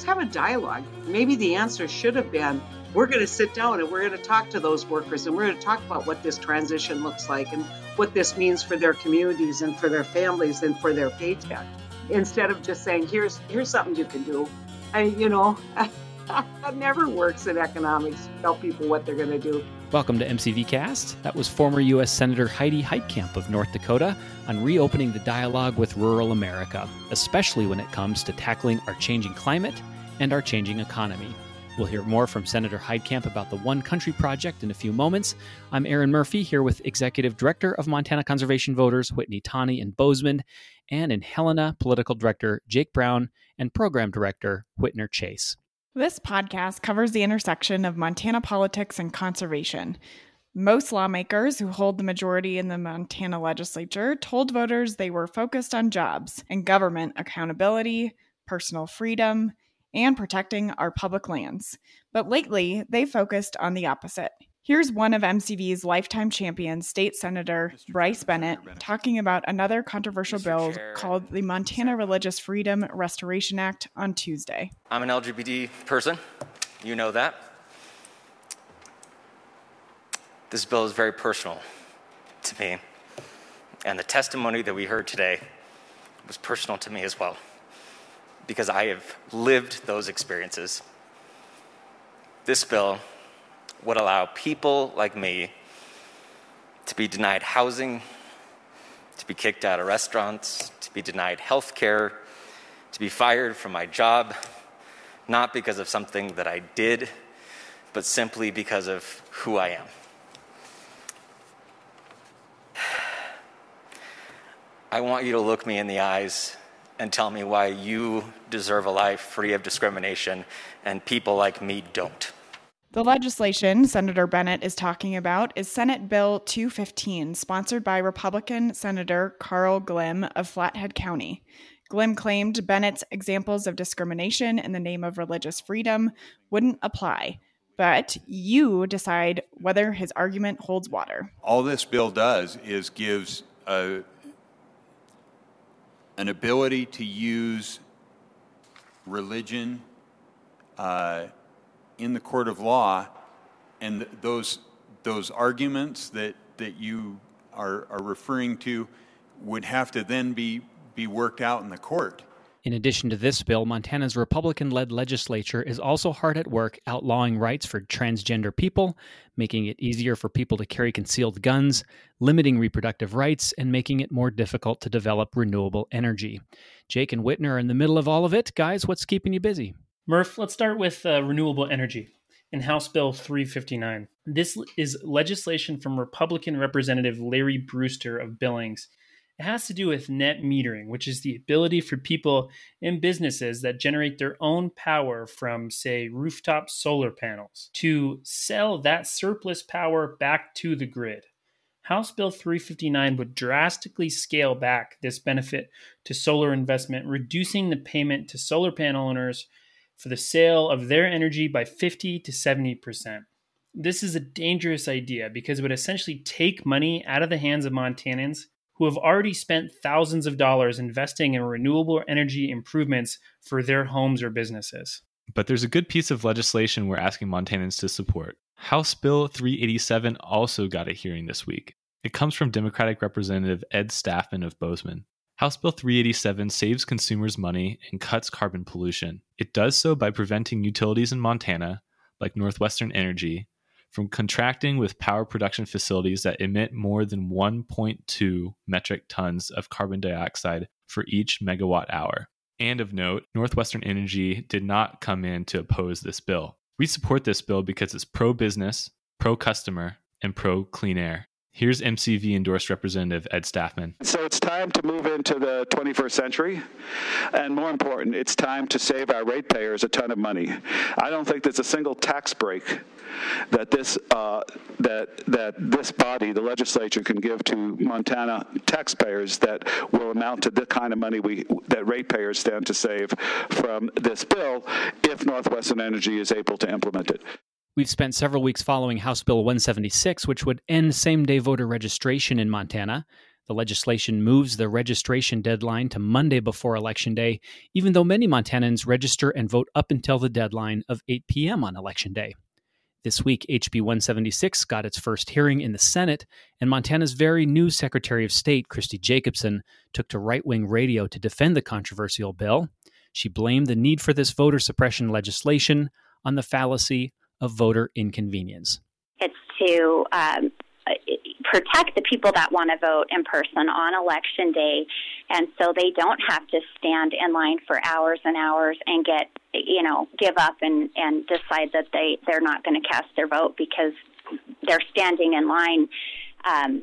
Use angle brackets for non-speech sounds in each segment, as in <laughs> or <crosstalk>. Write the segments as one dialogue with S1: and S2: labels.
S1: let's have a dialogue. Maybe the answer should have been we're going to sit down and we're going to talk to those workers and we're going to talk about what this transition looks like and what this means for their communities and for their families and for their paycheck. Instead of just saying here's here's something you can do. I, you know <laughs> that never works in economics tell people what they're going to do
S2: welcome to mcv cast that was former u.s senator heidi heitkamp of north dakota on reopening the dialogue with rural america especially when it comes to tackling our changing climate and our changing economy We'll hear more from Senator Heitkamp about the One Country Project in a few moments. I'm Aaron Murphy here with Executive Director of Montana Conservation Voters Whitney Tawney in Bozeman, and in Helena, Political Director Jake Brown and Program Director Whitner Chase.
S3: This podcast covers the intersection of Montana politics and conservation. Most lawmakers who hold the majority in the Montana legislature told voters they were focused on jobs and government accountability, personal freedom, and protecting our public lands. But lately, they focused on the opposite. Here's one of MCV's lifetime champions, State Senator Bryce Bennett, talking about another controversial Mr. bill Chair. called the Montana Religious Freedom Restoration Act on Tuesday.
S4: I'm an LGBT person. You know that. This bill is very personal to me, and the testimony that we heard today was personal to me as well because I have lived those experiences. This bill would allow people like me to be denied housing, to be kicked out of restaurants, to be denied health care, to be fired from my job, not because of something that I did, but simply because of who I am. <sighs> I want you to look me in the eyes and tell me why you deserve a life free of discrimination and people like me don't.
S3: The legislation Senator Bennett is talking about is Senate Bill 215, sponsored by Republican Senator Carl Glimm of Flathead County. Glimm claimed Bennett's examples of discrimination in the name of religious freedom wouldn't apply, but you decide whether his argument holds water.
S5: All this bill does is gives a an ability to use religion uh, in the court of law, and those those arguments that that you are, are referring to would have to then be be worked out in the court.
S2: In addition to this bill, Montana's Republican led legislature is also hard at work outlawing rights for transgender people, making it easier for people to carry concealed guns, limiting reproductive rights, and making it more difficult to develop renewable energy. Jake and Whitner are in the middle of all of it. Guys, what's keeping you busy?
S6: Murph, let's start with uh, renewable energy in House Bill 359. This is legislation from Republican Representative Larry Brewster of Billings it has to do with net metering, which is the ability for people and businesses that generate their own power from, say, rooftop solar panels to sell that surplus power back to the grid. House Bill 359 would drastically scale back this benefit to solar investment, reducing the payment to solar panel owners for the sale of their energy by 50 to 70%. This is a dangerous idea because it would essentially take money out of the hands of Montanans who have already spent thousands of dollars investing in renewable energy improvements for their homes or businesses.
S7: But there's a good piece of legislation we're asking Montanans to support. House Bill 387 also got a hearing this week. It comes from Democratic Representative Ed Stafman of Bozeman. House Bill 387 saves consumers money and cuts carbon pollution. It does so by preventing utilities in Montana, like Northwestern Energy, from contracting with power production facilities that emit more than 1.2 metric tons of carbon dioxide for each megawatt hour. And of note, Northwestern Energy did not come in to oppose this bill. We support this bill because it's pro business, pro customer, and pro clean air. Here's MCV endorsed Representative Ed Stafman.
S8: So it's time to move into the 21st century. And more important, it's time to save our ratepayers a ton of money. I don't think there's a single tax break that this, uh, that, that this body, the legislature, can give to Montana taxpayers that will amount to the kind of money we, that ratepayers stand to save from this bill if Northwestern Energy is able to implement it.
S2: We've spent several weeks following House Bill 176, which would end same day voter registration in Montana. The legislation moves the registration deadline to Monday before Election Day, even though many Montanans register and vote up until the deadline of 8 p.m. on Election Day. This week, HB 176 got its first hearing in the Senate, and Montana's very new Secretary of State, Christi Jacobsen, took to right wing radio to defend the controversial bill. She blamed the need for this voter suppression legislation on the fallacy of voter inconvenience.
S9: It's to um, protect the people that want to vote in person on election day and so they don't have to stand in line for hours and hours and get you know give up and and decide that they they're not going to cast their vote because they're standing in line um,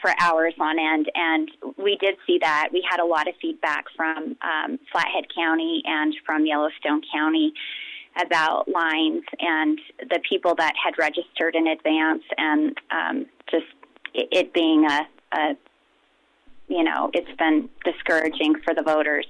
S9: for hours on end. And we did see that. We had a lot of feedback from um, flathead county and from yellowstone county about lines and the people that had registered in advance and um, just it being a, a, you know, it's been discouraging for the voters.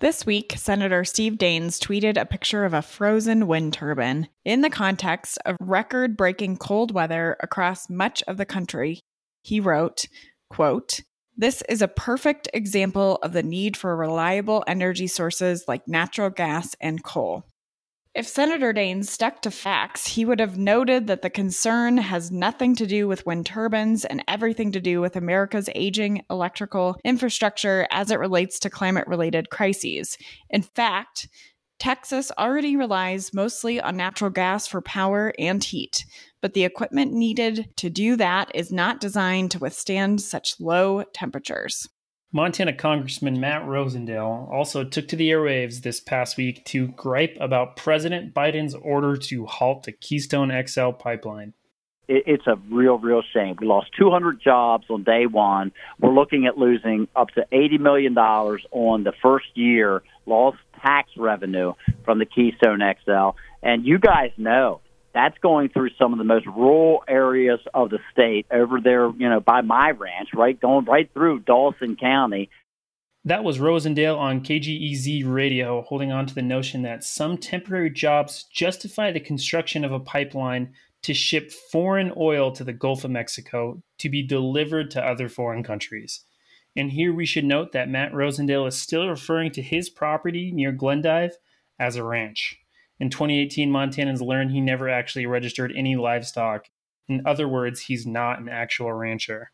S3: This week, Senator Steve Daines tweeted a picture of a frozen wind turbine. In the context of record breaking cold weather across much of the country, he wrote, quote, this is a perfect example of the need for reliable energy sources like natural gas and coal. If Senator Daines stuck to facts, he would have noted that the concern has nothing to do with wind turbines and everything to do with America's aging electrical infrastructure as it relates to climate related crises. In fact, Texas already relies mostly on natural gas for power and heat, but the equipment needed to do that is not designed to withstand such low temperatures.
S6: Montana Congressman Matt Rosendale also took to the airwaves this past week to gripe about President Biden's order to halt the Keystone XL pipeline.
S10: It's a real, real shame. We lost 200 jobs on day one. We're looking at losing up to $80 million on the first year lost tax revenue from the Keystone XL. And you guys know that's going through some of the most rural areas of the state over there, you know, by my ranch, right? Going right through Dawson County.
S6: That was Rosendale on KGEZ radio, holding on to the notion that some temporary jobs justify the construction of a pipeline to ship foreign oil to the Gulf of Mexico to be delivered to other foreign countries. And here we should note that Matt Rosendale is still referring to his property near Glendive as a ranch. In 2018, Montanans learned he never actually registered any livestock. In other words, he's not an actual rancher.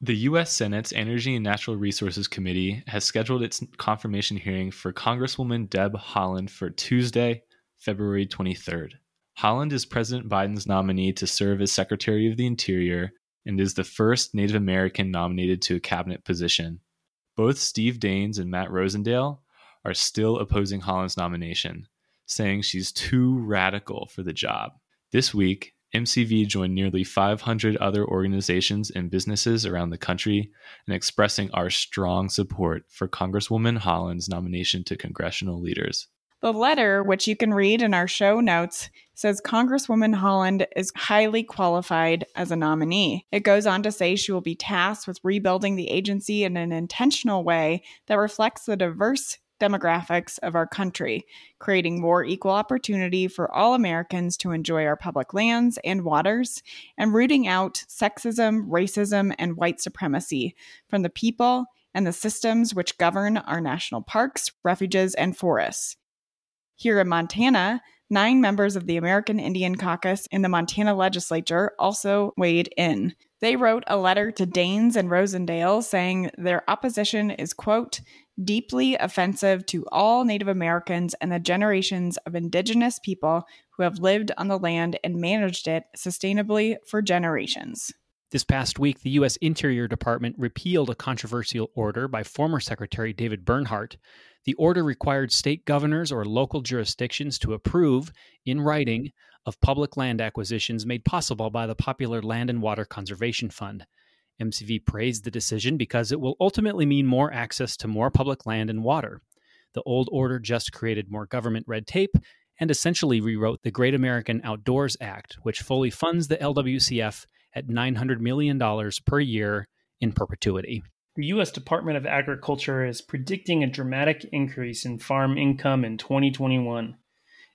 S7: The U.S. Senate's Energy and Natural Resources Committee has scheduled its confirmation hearing for Congresswoman Deb Haaland for Tuesday, February 23rd. Haaland is President Biden's nominee to serve as Secretary of the Interior and is the first Native American nominated to a cabinet position. Both Steve Daines and Matt Rosendale are still opposing Haaland's nomination saying she's too radical for the job. This week, MCV joined nearly 500 other organizations and businesses around the country in expressing our strong support for Congresswoman Haaland's nomination to congressional leaders.
S3: The letter, which you can read in our show notes, says Congresswoman Haaland is highly qualified as a nominee. It goes on to say she will be tasked with rebuilding the agency in an intentional way that reflects the diverse demographics of our country, creating more equal opportunity for all Americans to enjoy our public lands and waters, and rooting out sexism, racism, and white supremacy from the people and the systems which govern our national parks, refuges, and forests. Here in Montana, nine members of the American Indian Caucus in the Montana legislature also weighed in. They wrote a letter to Daines and Rosendale saying their opposition is, quote, deeply offensive to all Native Americans and the generations of Indigenous people who have lived on the land and managed it sustainably for generations.
S2: This past week, the U.S. Interior Department repealed a controversial order by former Secretary David Bernhardt. The order required state governors or local jurisdictions to approve, in writing, of public land acquisitions made possible by the popular Land and Water Conservation Fund. MCV praised the decision because it will ultimately mean more access to more public land and water. The old order just created more government red tape and essentially rewrote the Great American Outdoors Act, which fully funds the LWCF at $900 million per year in perpetuity.
S6: The U.S. Department of Agriculture is predicting a dramatic increase in farm income in 2021.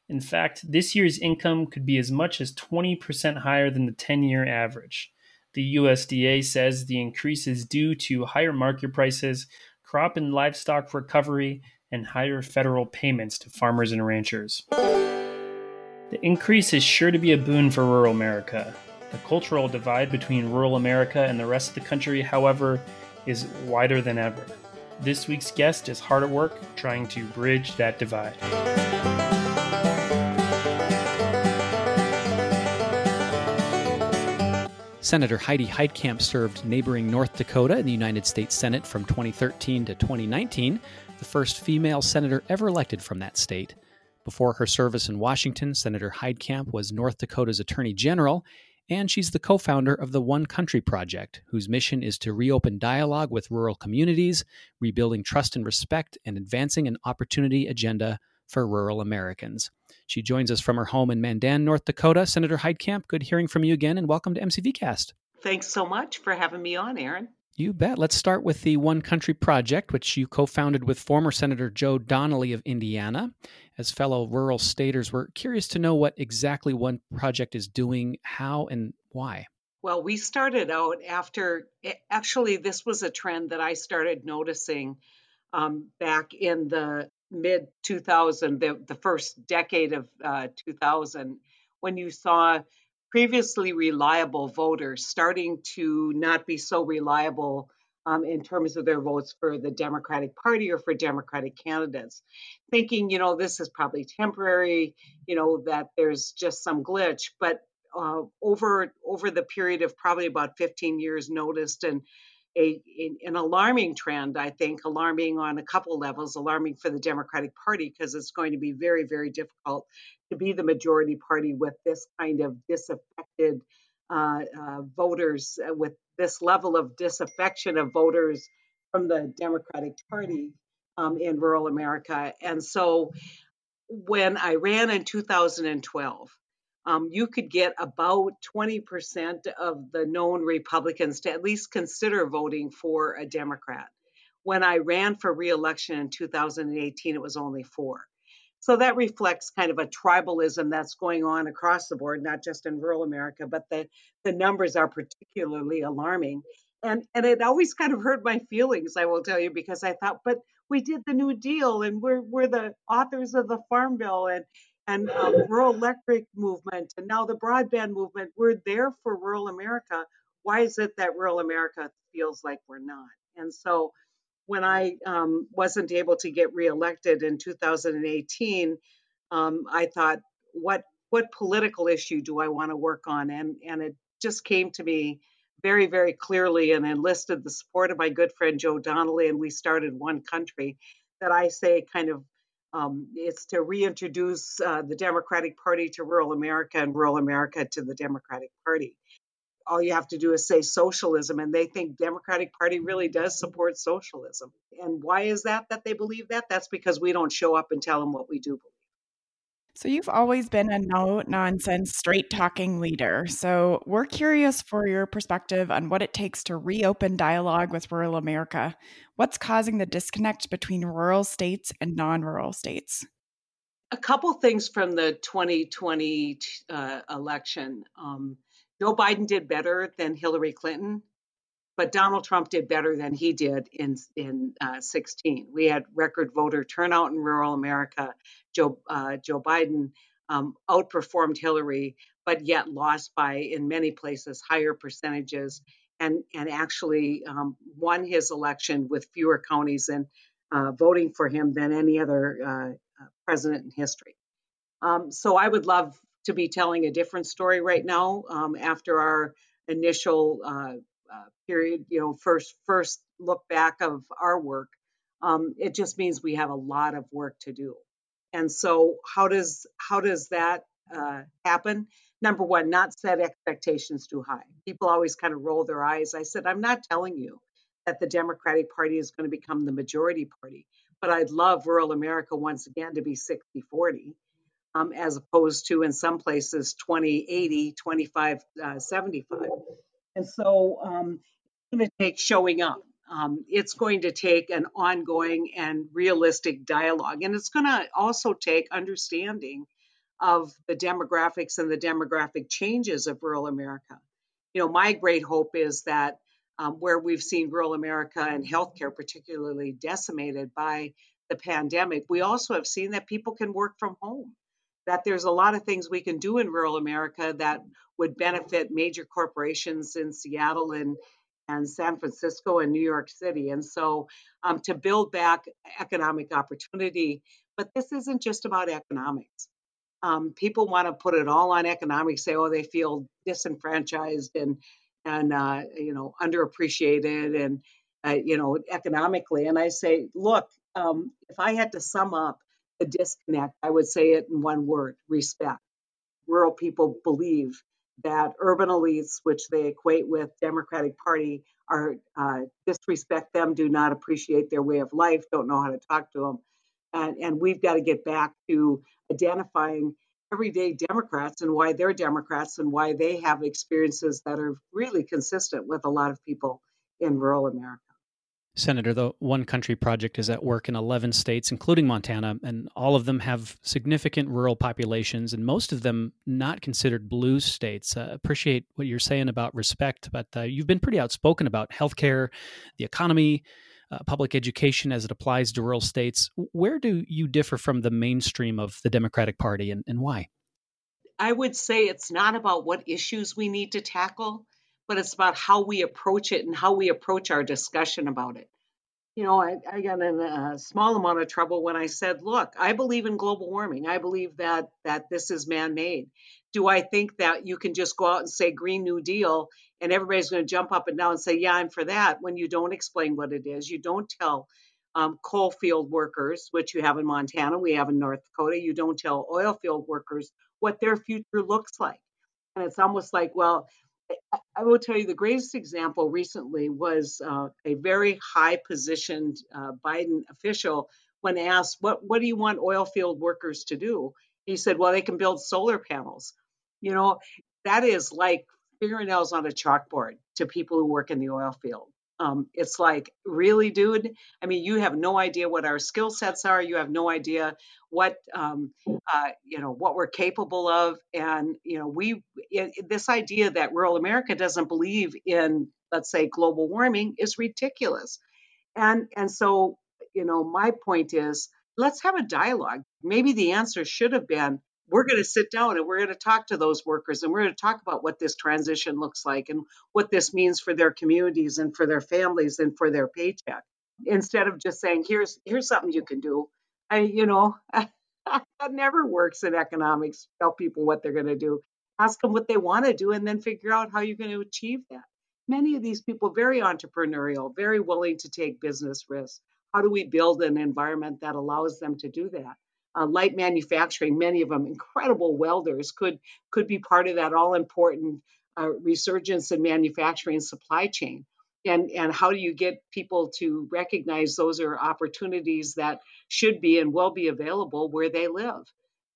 S6: In fact, this year's income could be as much as 20% higher than the 10 year average. The USDA says the increase is due to higher market prices, crop and livestock recovery, and higher federal payments to farmers and ranchers. The increase is sure to be a boon for rural America. The cultural divide between rural America and the rest of the country, however, is wider than ever. This week's guest is hard at work trying to bridge that divide.
S2: Senator Heidi Heitkamp served neighboring North Dakota in the United States Senate from 2013 to 2019, the first female senator ever elected from that state. Before her service in Washington, Senator Heitkamp was North Dakota's Attorney General, and she's the co founder of the One Country Project, whose mission is to reopen dialogue with rural communities, rebuilding trust and respect, and advancing an opportunity agenda for rural Americans. She joins us from her home in Mandan, North Dakota. Senator Heitkamp, good hearing from you again, and welcome to MCVcast.
S1: Thanks so much for having me on, Aaron.
S2: You bet. Let's start with the One Country Project, which you co founded with former Senator Joe Donnelly of Indiana. As fellow rural staters, we're curious to know what exactly One Project is doing, how, and why.
S1: Well, we started out after, actually, this was a trend that I started noticing um, back in the mid 2000, the, the first decade of uh, 2000, when you saw previously reliable voters starting to not be so reliable um, in terms of their votes for the Democratic Party or for Democratic candidates, thinking, you know, this is probably temporary, you know, that there's just some glitch. But uh, over over the period of probably about 15 years, noticed and a, an alarming trend, I think, alarming on a couple levels, alarming for the Democratic Party because it's going to be very, very difficult to be the majority party with this kind of disaffected uh, uh, voters, uh, with this level of disaffection of voters from the Democratic Party um, in rural America. And so when I ran in 2012, um, you could get about 20% of the known Republicans to at least consider voting for a Democrat. When I ran for reelection in 2018, it was only four. So that reflects kind of a tribalism that's going on across the board, not just in rural America, but the, the numbers are particularly alarming. And and it always kind of hurt my feelings, I will tell you, because I thought, but we did the New Deal and we're we're the authors of the Farm Bill and and rural electric movement and now the broadband movement. We're there for rural America. Why is it that rural America feels like we're not? And so when I um, wasn't able to get reelected in 2018, um, I thought, what what political issue do I want to work on? And and it just came to me very very clearly and enlisted the support of my good friend Joe Donnelly, and we started One Country. That I say kind of um, it's to reintroduce uh, the Democratic Party to rural America and rural America to the Democratic Party. All you have to do is say socialism, and they think Democratic Party really does support socialism. And why is that that they believe that? That's because we don't show up and tell them what we do believe.
S3: So, you've always been a no nonsense, straight talking leader. So, we're curious for your perspective on what it takes to reopen dialogue with rural America. What's causing the disconnect between rural states and non rural states?
S1: A couple things from the 2020 uh, election. Um, Joe Biden did better than Hillary Clinton, but Donald Trump did better than he did in in uh, 16. We had record voter turnout in rural America. Joe uh, Joe Biden um, outperformed Hillary, but yet lost by in many places higher percentages, and and actually um, won his election with fewer counties and uh, voting for him than any other uh, uh, president in history. Um, so I would love to be telling a different story right now um, after our initial uh, uh, period, you know, first first look back of our work. Um, it just means we have a lot of work to do. And so, how does how does that uh, happen? Number one, not set expectations too high. People always kind of roll their eyes. I said, I'm not telling you that the Democratic Party is going to become the majority party, but I'd love rural America once again to be 60 40, um, as opposed to in some places 20 80, 25 uh, 75. And so um, it's going to take showing up. Um, it's going to take an ongoing and realistic dialogue. And it's going to also take understanding of the demographics and the demographic changes of rural America. you know, my great hope is that um, where we've seen rural America and healthcare particularly decimated by the pandemic, we also have seen that people can work from home. That there's a lot of things we can do in rural America that would benefit major corporations in Seattle and and San Francisco and New York City. And so um, to build back economic opportunity, but this isn't just about economics. Um, people want to put it all on economics, say, oh, they feel disenfranchised and and uh, you know underappreciated and uh, you know economically. And I say, look, um, if I had to sum up the disconnect, I would say it in one word: respect. Rural people believe that urban elites, which they equate with Democratic Party, are uh, disrespect them, do not appreciate their way of life, don't know how to talk to them, and, and we've got to get back to identifying everyday Democrats and why they're Democrats and why they have experiences that are really consistent with a lot of people in rural America.
S2: Senator, the One Country Project is at work in 11 states, including Montana, and all of them have significant rural populations, and most of them not considered blue states. Uh, appreciate what you're saying about respect, but uh, you've been pretty outspoken about healthcare, the economy, uh, public education as it applies to rural states. Where do you differ from the mainstream of the Democratic Party, and, and why?
S1: I would say it's not about what issues we need to tackle but it's about how we approach it and how we approach our discussion about it. You know, I, I got in a small amount of trouble when I said, look, I believe in global warming. I believe that that this is man-made. Do I think that you can just go out and say Green New Deal and everybody's going to jump up and down and say, yeah, I'm for that when you don't explain what it is? You don't tell um, coal field workers, which you have in Montana, we have in North Dakota, you don't tell oil field workers what their future looks like. And it's almost like, well, I will tell you the greatest example recently was uh, a very high positioned uh, Biden official when asked, what, what do you want oil field workers to do? He said, well, they can build solar panels. You know, that is like fingernails on a chalkboard to people who work in the oil field. Um, it's like, really, dude? I mean, you have no idea what our skill sets are. You have no idea what, um, uh, you know, what we're capable of. And, you know, we, it, this idea that rural America doesn't believe in, let's say, global warming is ridiculous. And, and so, you know, my point is, let's have a dialogue. Maybe the answer should have been we're going to sit down and we're going to talk to those workers and we're going to talk about what this transition looks like and what this means for their communities and for their families and for their paycheck. Instead of just saying here's here's something you can do. I you know <laughs> that never works in economics. Tell people what they're going to do. Ask them what they want to do and then figure out how you're going to achieve that. Many of these people very entrepreneurial very willing to take business risks. How do we build an environment that allows them to do that uh, light manufacturing, many of them incredible welders, could could be part of that all important uh, resurgence in manufacturing supply chain. And and how do you get people to recognize those are opportunities that should be and will be available where they live?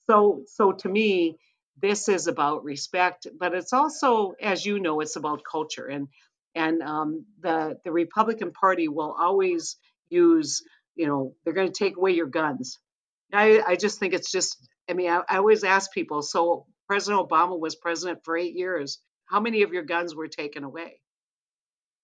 S1: So so to me, this is about respect, but it's also, as you know, it's about culture. And and um, the the Republican Party will always use, you know, they're going to take away your guns I, I just think it's just, I mean, I, I always ask people so President Obama was president for eight years. How many of your guns were taken away?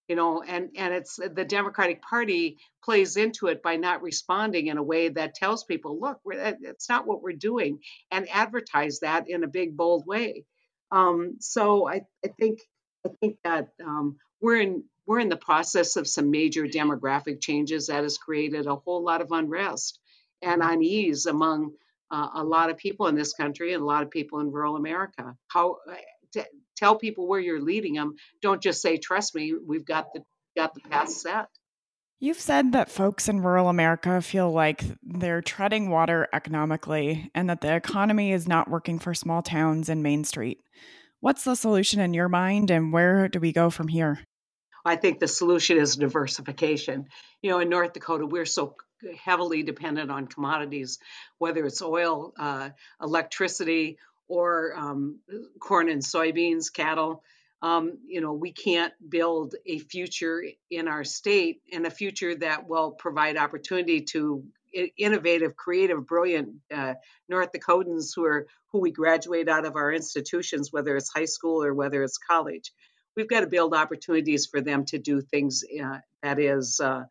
S1: You know, and, and it's the Democratic Party plays into it by not responding in a way that tells people, look, it's not what we're doing, and advertise that in a big, bold way. Um, so I, I think I think that um, we're in we're in the process of some major demographic changes that has created a whole lot of unrest and unease among uh, a lot of people in this country and a lot of people in rural America. How uh, t- tell people where you're leading them. Don't just say, "Trust me, we've got the got the path set."
S3: You've said that folks in rural America feel like they're treading water economically and that the economy is not working for small towns and Main Street. What's the solution in your mind, and where do we go from here?
S1: I think the solution is diversification. You know, in North Dakota, we're so heavily dependent on commodities, whether it's oil, uh, electricity, or um, corn and soybeans, cattle. Um, you know, we can't build a future in our state and a future that will provide opportunity to innovative, creative, brilliant uh, North Dakotans who are who we graduate out of our institutions, whether it's high school or whether it's college. we've got to build opportunities for them to do things uh, that is uh,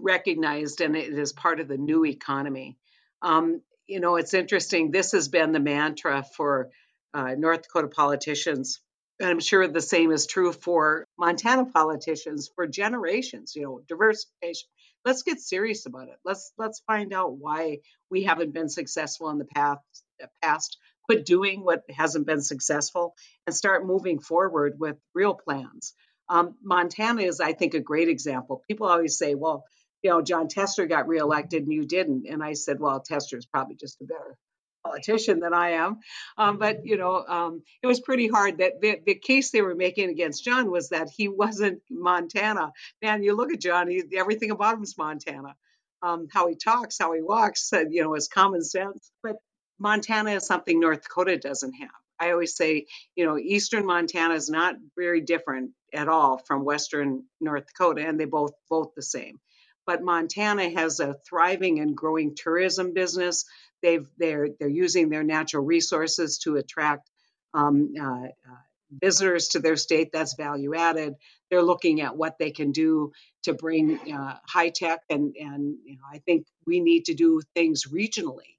S1: recognized and it is part of the new economy. Um, you know, it's interesting. This has been the mantra for uh, North Dakota politicians. And I'm sure the same is true for Montana politicians for generations, you know, diversification. Let's get serious about it. Let's let's find out why we haven't been successful in the past past quit doing what hasn't been successful and start moving forward with real plans. Um, Montana is, I think, a great example. People always say, well, you know, Jon Tester got reelected and you didn't. And I said, well, Tester is probably just a better politician than I am. Um, but, you know, um, it was pretty hard that the, the, case they were making against Jon was that he wasn't Montana. Man, you look at Jon, he, everything about him is Montana. Um, how he talks, how he walks, uh, you know, his common sense. But Montana is something North Dakota doesn't have. I always say, you know, Eastern Montana is not very different at all from Western North Dakota, and they both both the same. But Montana has a thriving and growing tourism business. They've they're they're using their natural resources to attract um, uh, uh, visitors to their state. That's value added. They're looking at what they can do to bring uh, high tech, and and you know, I think we need to do things regionally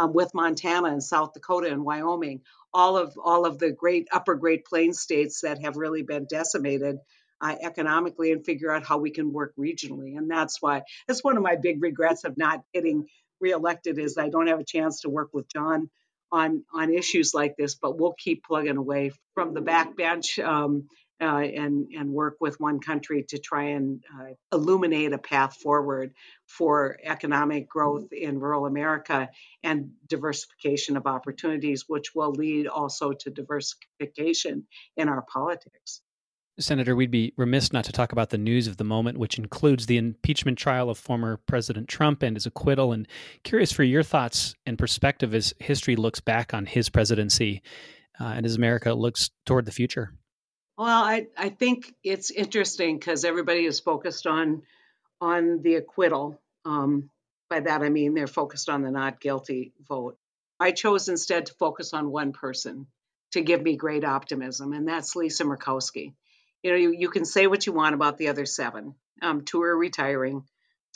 S1: um, with Montana and South Dakota and Wyoming, all of all of the great upper Great Plains states that have really been decimated uh, economically, and figure out how we can work regionally. And that's why that's one of my big regrets of not getting reelected is I don't have a chance to work with Jon on on issues like this. But we'll keep plugging away from the backbench um, uh, and and work with one country to try and uh, illuminate a path forward for economic growth in rural America and diversification of opportunities, which will lead also to diversification in our politics.
S2: Senator, we'd be remiss not to talk about the news of the moment, which includes the impeachment trial of former President Trump and his acquittal. And curious for your thoughts and perspective as history looks back on his presidency uh, and as America looks toward the future.
S1: Well, I, I think it's interesting because everybody is focused on on the acquittal. Um, by that I mean they're focused on the not guilty vote. I chose instead to focus on one person to give me great optimism, and that's Lisa Murkowski. You know, you, you can say what you want about the other seven. Um, two are retiring,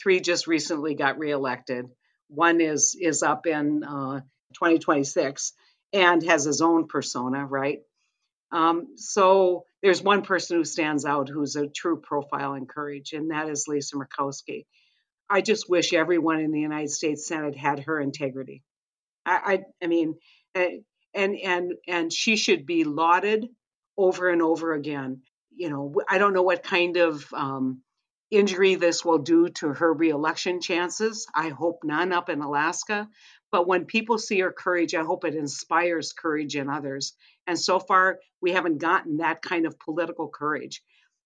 S1: three just recently got reelected. One is is up in uh, 2026 and has his own persona, right? Um, so there's one person who stands out who's a true profile in courage, and that is Lisa Murkowski. I just wish everyone in the United States Senate had her integrity. I, I, I mean, and and and she should be lauded over and over again. You know, I don't know what kind of um, injury this will do to her reelection chances. I hope none up in Alaska. But when people see her courage, I hope it inspires courage in others. And so far, we haven't gotten that kind of political courage.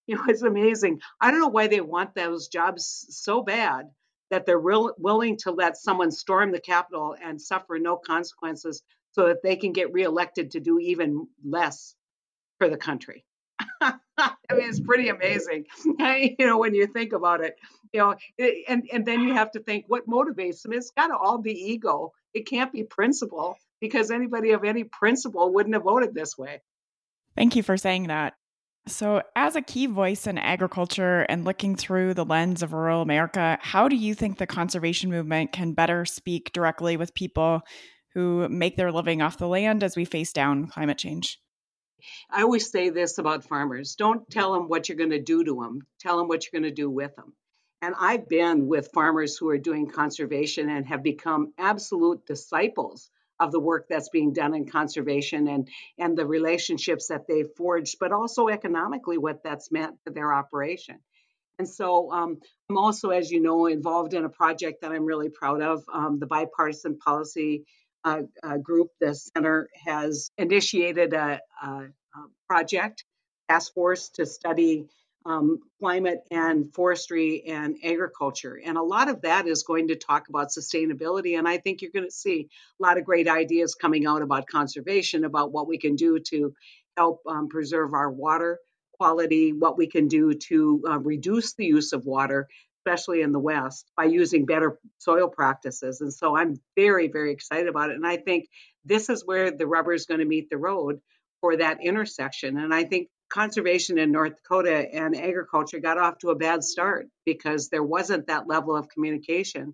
S1: You know, it's amazing. I don't know why they want those jobs so bad that they're real, willing to let someone storm the Capitol and suffer no consequences so that they can get reelected to do even less for the country. <laughs> I mean, it's pretty amazing, <laughs> you know, when you think about it. You know, and and then you have to think what motivates them. It's got to all be ego. It can't be principle because anybody of any principle wouldn't have voted this way.
S3: Thank you for saying that. So, as a key voice in agriculture and looking through the lens of rural America, how do you think the conservation movement can better speak directly with people who make their living off the land as we face down climate change?
S1: I always say this about farmers don't tell them what you're going to do to them, tell them what you're going to do with them. And I've been with farmers who are doing conservation and have become absolute disciples of the work that's being done in conservation and and the relationships that they've forged, but also economically what that's meant for their operation. And so um, I'm also, as you know, involved in a project that I'm really proud of, um, the bipartisan policy uh, uh, group. The center has initiated a, a, a project task force to study um, climate and forestry and agriculture. And a lot of that is going to talk about sustainability. And I think you're going to see a lot of great ideas coming out about conservation, about what we can do to help um, preserve our water quality, what we can do to uh, reduce the use of water, especially in the West, by using better soil practices. And so I'm very, very excited about it. And I think this is where the rubber is going to meet the road for that intersection. And I think conservation in North Dakota and agriculture got off to a bad start because there wasn't that level of communication.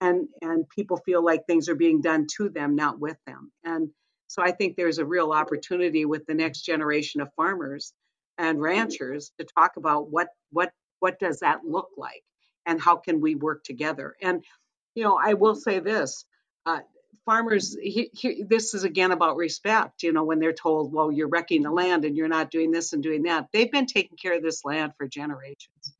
S1: And and people feel like things are being done to them not with them. And so I think there's a real opportunity with the next generation of farmers and ranchers to talk about what what what does that look like and how can we work together? And you know I will say this uh, farmers he, he, this is again about respect you know when they're told well you're wrecking the land and you're not doing this and doing that. They've been taking care of this land for generations.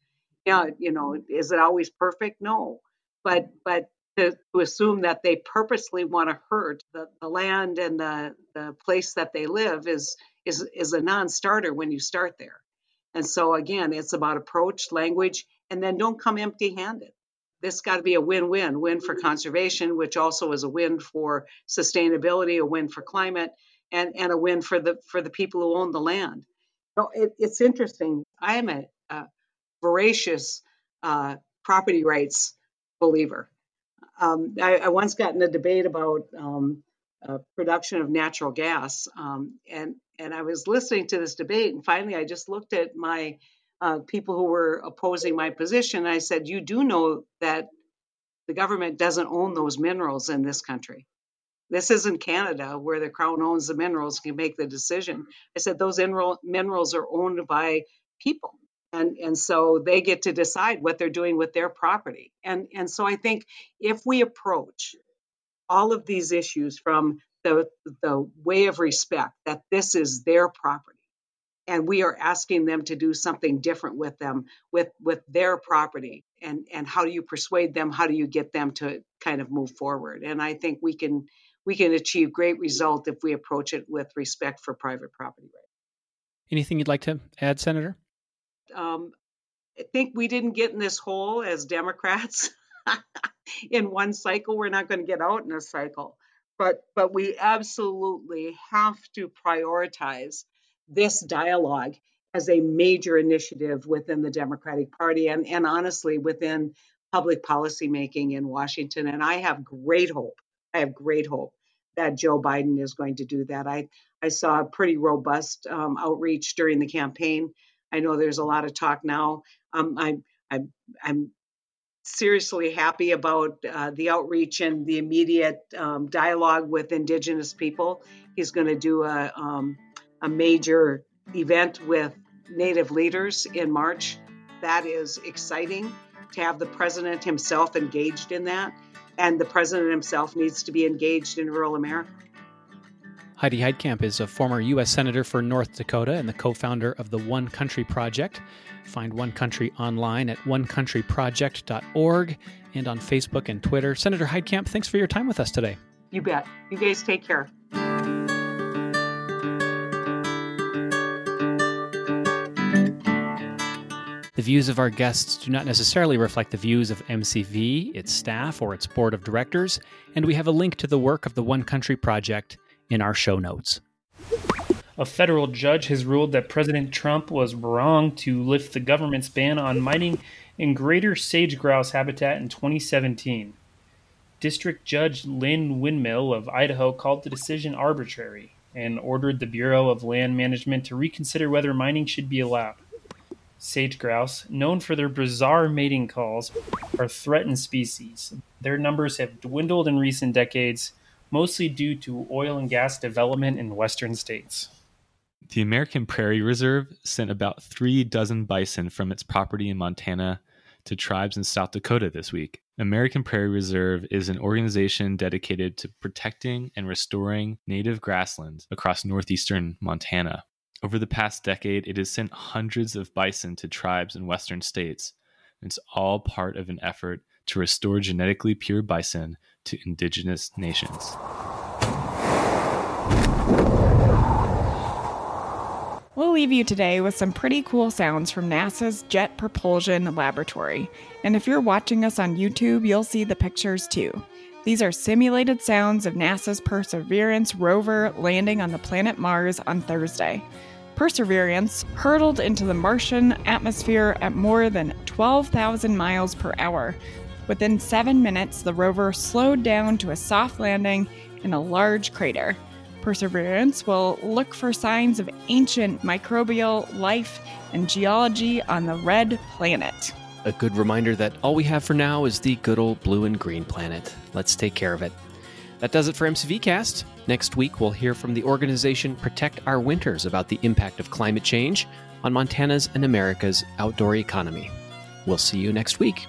S1: Yeah you know is it always perfect? No. But but to, to assume that they purposely want to hurt the, the land and the, the place that they live is is is a non-starter when you start there. And so again it's about approach language and then don't come empty handed this got to be a win-win win for conservation which also is a win for sustainability a win for climate and and a win for the for the people who own the land. So it, it's interesting. I am a, a voracious uh, property rights believer. Um, I, I, once got in a debate about um, uh, production of natural gas um, and and i was listening to this debate and finally i just looked at my uh, people who were opposing my position. I said, You do know that the government doesn't own those minerals in this country. This isn't Canada where the crown owns the minerals, and can make the decision. I said, Those minerals are owned by people. And, and so they get to decide what they're doing with their property. And, and so I think if we approach all of these issues from the, the way of respect that this is their property, and we are asking them to do something different with them with with their property. And and how do you persuade them? How do you get them to kind of move forward? And i think we can we can achieve great result if we approach it with respect for private property rights
S2: anything you'd like to add senator?
S1: Um, i think we didn't get in this hole as democrats <laughs> in one cycle. We're not going to get out in a cycle. But but we absolutely have to prioritize this dialogue as a major initiative within the Democratic Party and, and honestly within public policy making in Washington. And I have great hope. I have great hope that Joe Biden is going to do that. I, I saw a pretty robust um, outreach during the campaign. I know there's a lot of talk now. Um, I'm, I'm, I'm seriously happy about uh, the outreach and the immediate um, dialogue with Indigenous people. He's going to do a, um, a major event with Native leaders in March. That is exciting to have the president himself engaged in that. And the president himself needs to be engaged in rural America.
S2: Heidi Heitkamp is a former U.S. Senator for North Dakota and the co founder of the One Country Project. Find One Country online at onecountryproject.org and on Facebook and Twitter. Senator Heitkamp, thanks for your time with us today.
S1: You bet. You guys take care.
S2: The views of our guests do not necessarily reflect the views of MCV, its staff, or its board of directors, and we have a link to the work of the One Country Project in our show notes.
S6: A federal judge has ruled that President Trump was wrong to lift the government's ban on mining in greater sage grouse habitat in 2017. District Judge Lynn Winmill of Idaho called the decision arbitrary and ordered the Bureau of Land Management to reconsider whether mining should be allowed. Sage grouse, known for their bizarre mating calls, are threatened species. Their numbers have dwindled in recent decades, mostly due to oil and gas development in western states.
S7: The American Prairie Reserve sent about three dozen bison from its property in Montana to tribes in South Dakota this week. American Prairie Reserve is an organization dedicated to protecting and restoring native grasslands across northeastern Montana. Over the past decade, it has sent hundreds of bison to tribes in western states. It's all part of an effort to restore genetically pure bison to indigenous nations.
S3: We'll leave you today with some pretty cool sounds from NASA's Jet Propulsion Laboratory. And if you're watching us on YouTube, you'll see the pictures too. These are simulated sounds of NASA's Perseverance rover landing on the planet Mars on Thursday. Perseverance hurtled into the Martian atmosphere at more than 12,000 miles per hour. Within seven minutes, the rover slowed down to a soft landing in a large crater. Perseverance will look for signs of ancient microbial life and geology on the red planet.
S11: A good reminder that all we have for now is the good old blue and green planet. Let's take care of it. That does it for MCVcast. Next week, we'll hear from the organization Protect Our Winters about the impact of climate change on Montana's and America's outdoor economy. We'll see you next week.